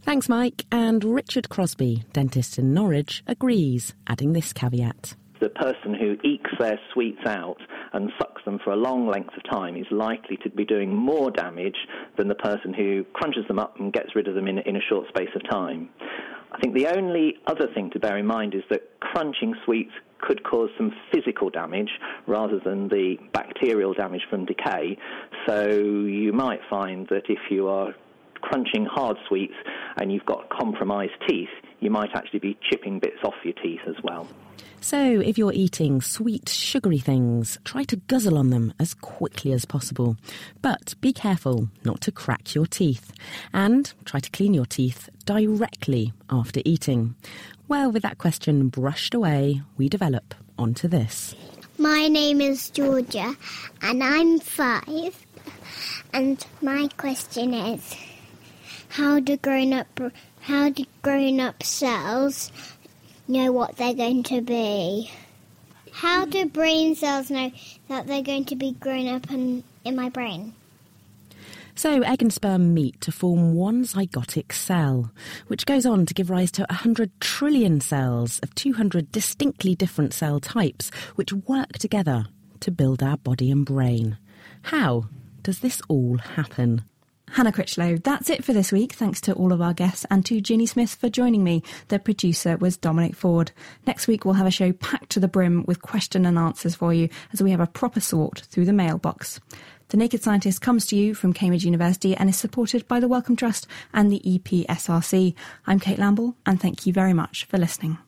Thanks, Mike. And Richard Crosby, dentist in Norwich, agrees, adding this caveat. The person who ekes their sweets out and sucks them for a long length of time is likely to be doing more damage than the person who crunches them up and gets rid of them in, in a short space of time. I think the only other thing to bear in mind is that crunching sweets could cause some physical damage rather than the bacterial damage from decay. So you might find that if you are crunching hard sweets and you've got compromised teeth, you might actually be chipping bits off your teeth as well. So, if you're eating sweet, sugary things, try to guzzle on them as quickly as possible. But be careful not to crack your teeth. And try to clean your teeth directly after eating. Well, with that question brushed away, we develop onto this. My name is Georgia, and I'm five. And my question is how do grown up how do grown up cells know what they're going to be? How do brain cells know that they're going to be grown up in, in my brain? So, egg and sperm meet to form one zygotic cell, which goes on to give rise to 100 trillion cells of 200 distinctly different cell types, which work together to build our body and brain. How does this all happen? Hannah Critchlow, that's it for this week. Thanks to all of our guests and to Ginny Smith for joining me. The producer was Dominic Ford. Next week, we'll have a show packed to the brim with question and answers for you as we have a proper sort through the mailbox. The Naked Scientist comes to you from Cambridge University and is supported by the Wellcome Trust and the EPSRC. I'm Kate Lamble, and thank you very much for listening.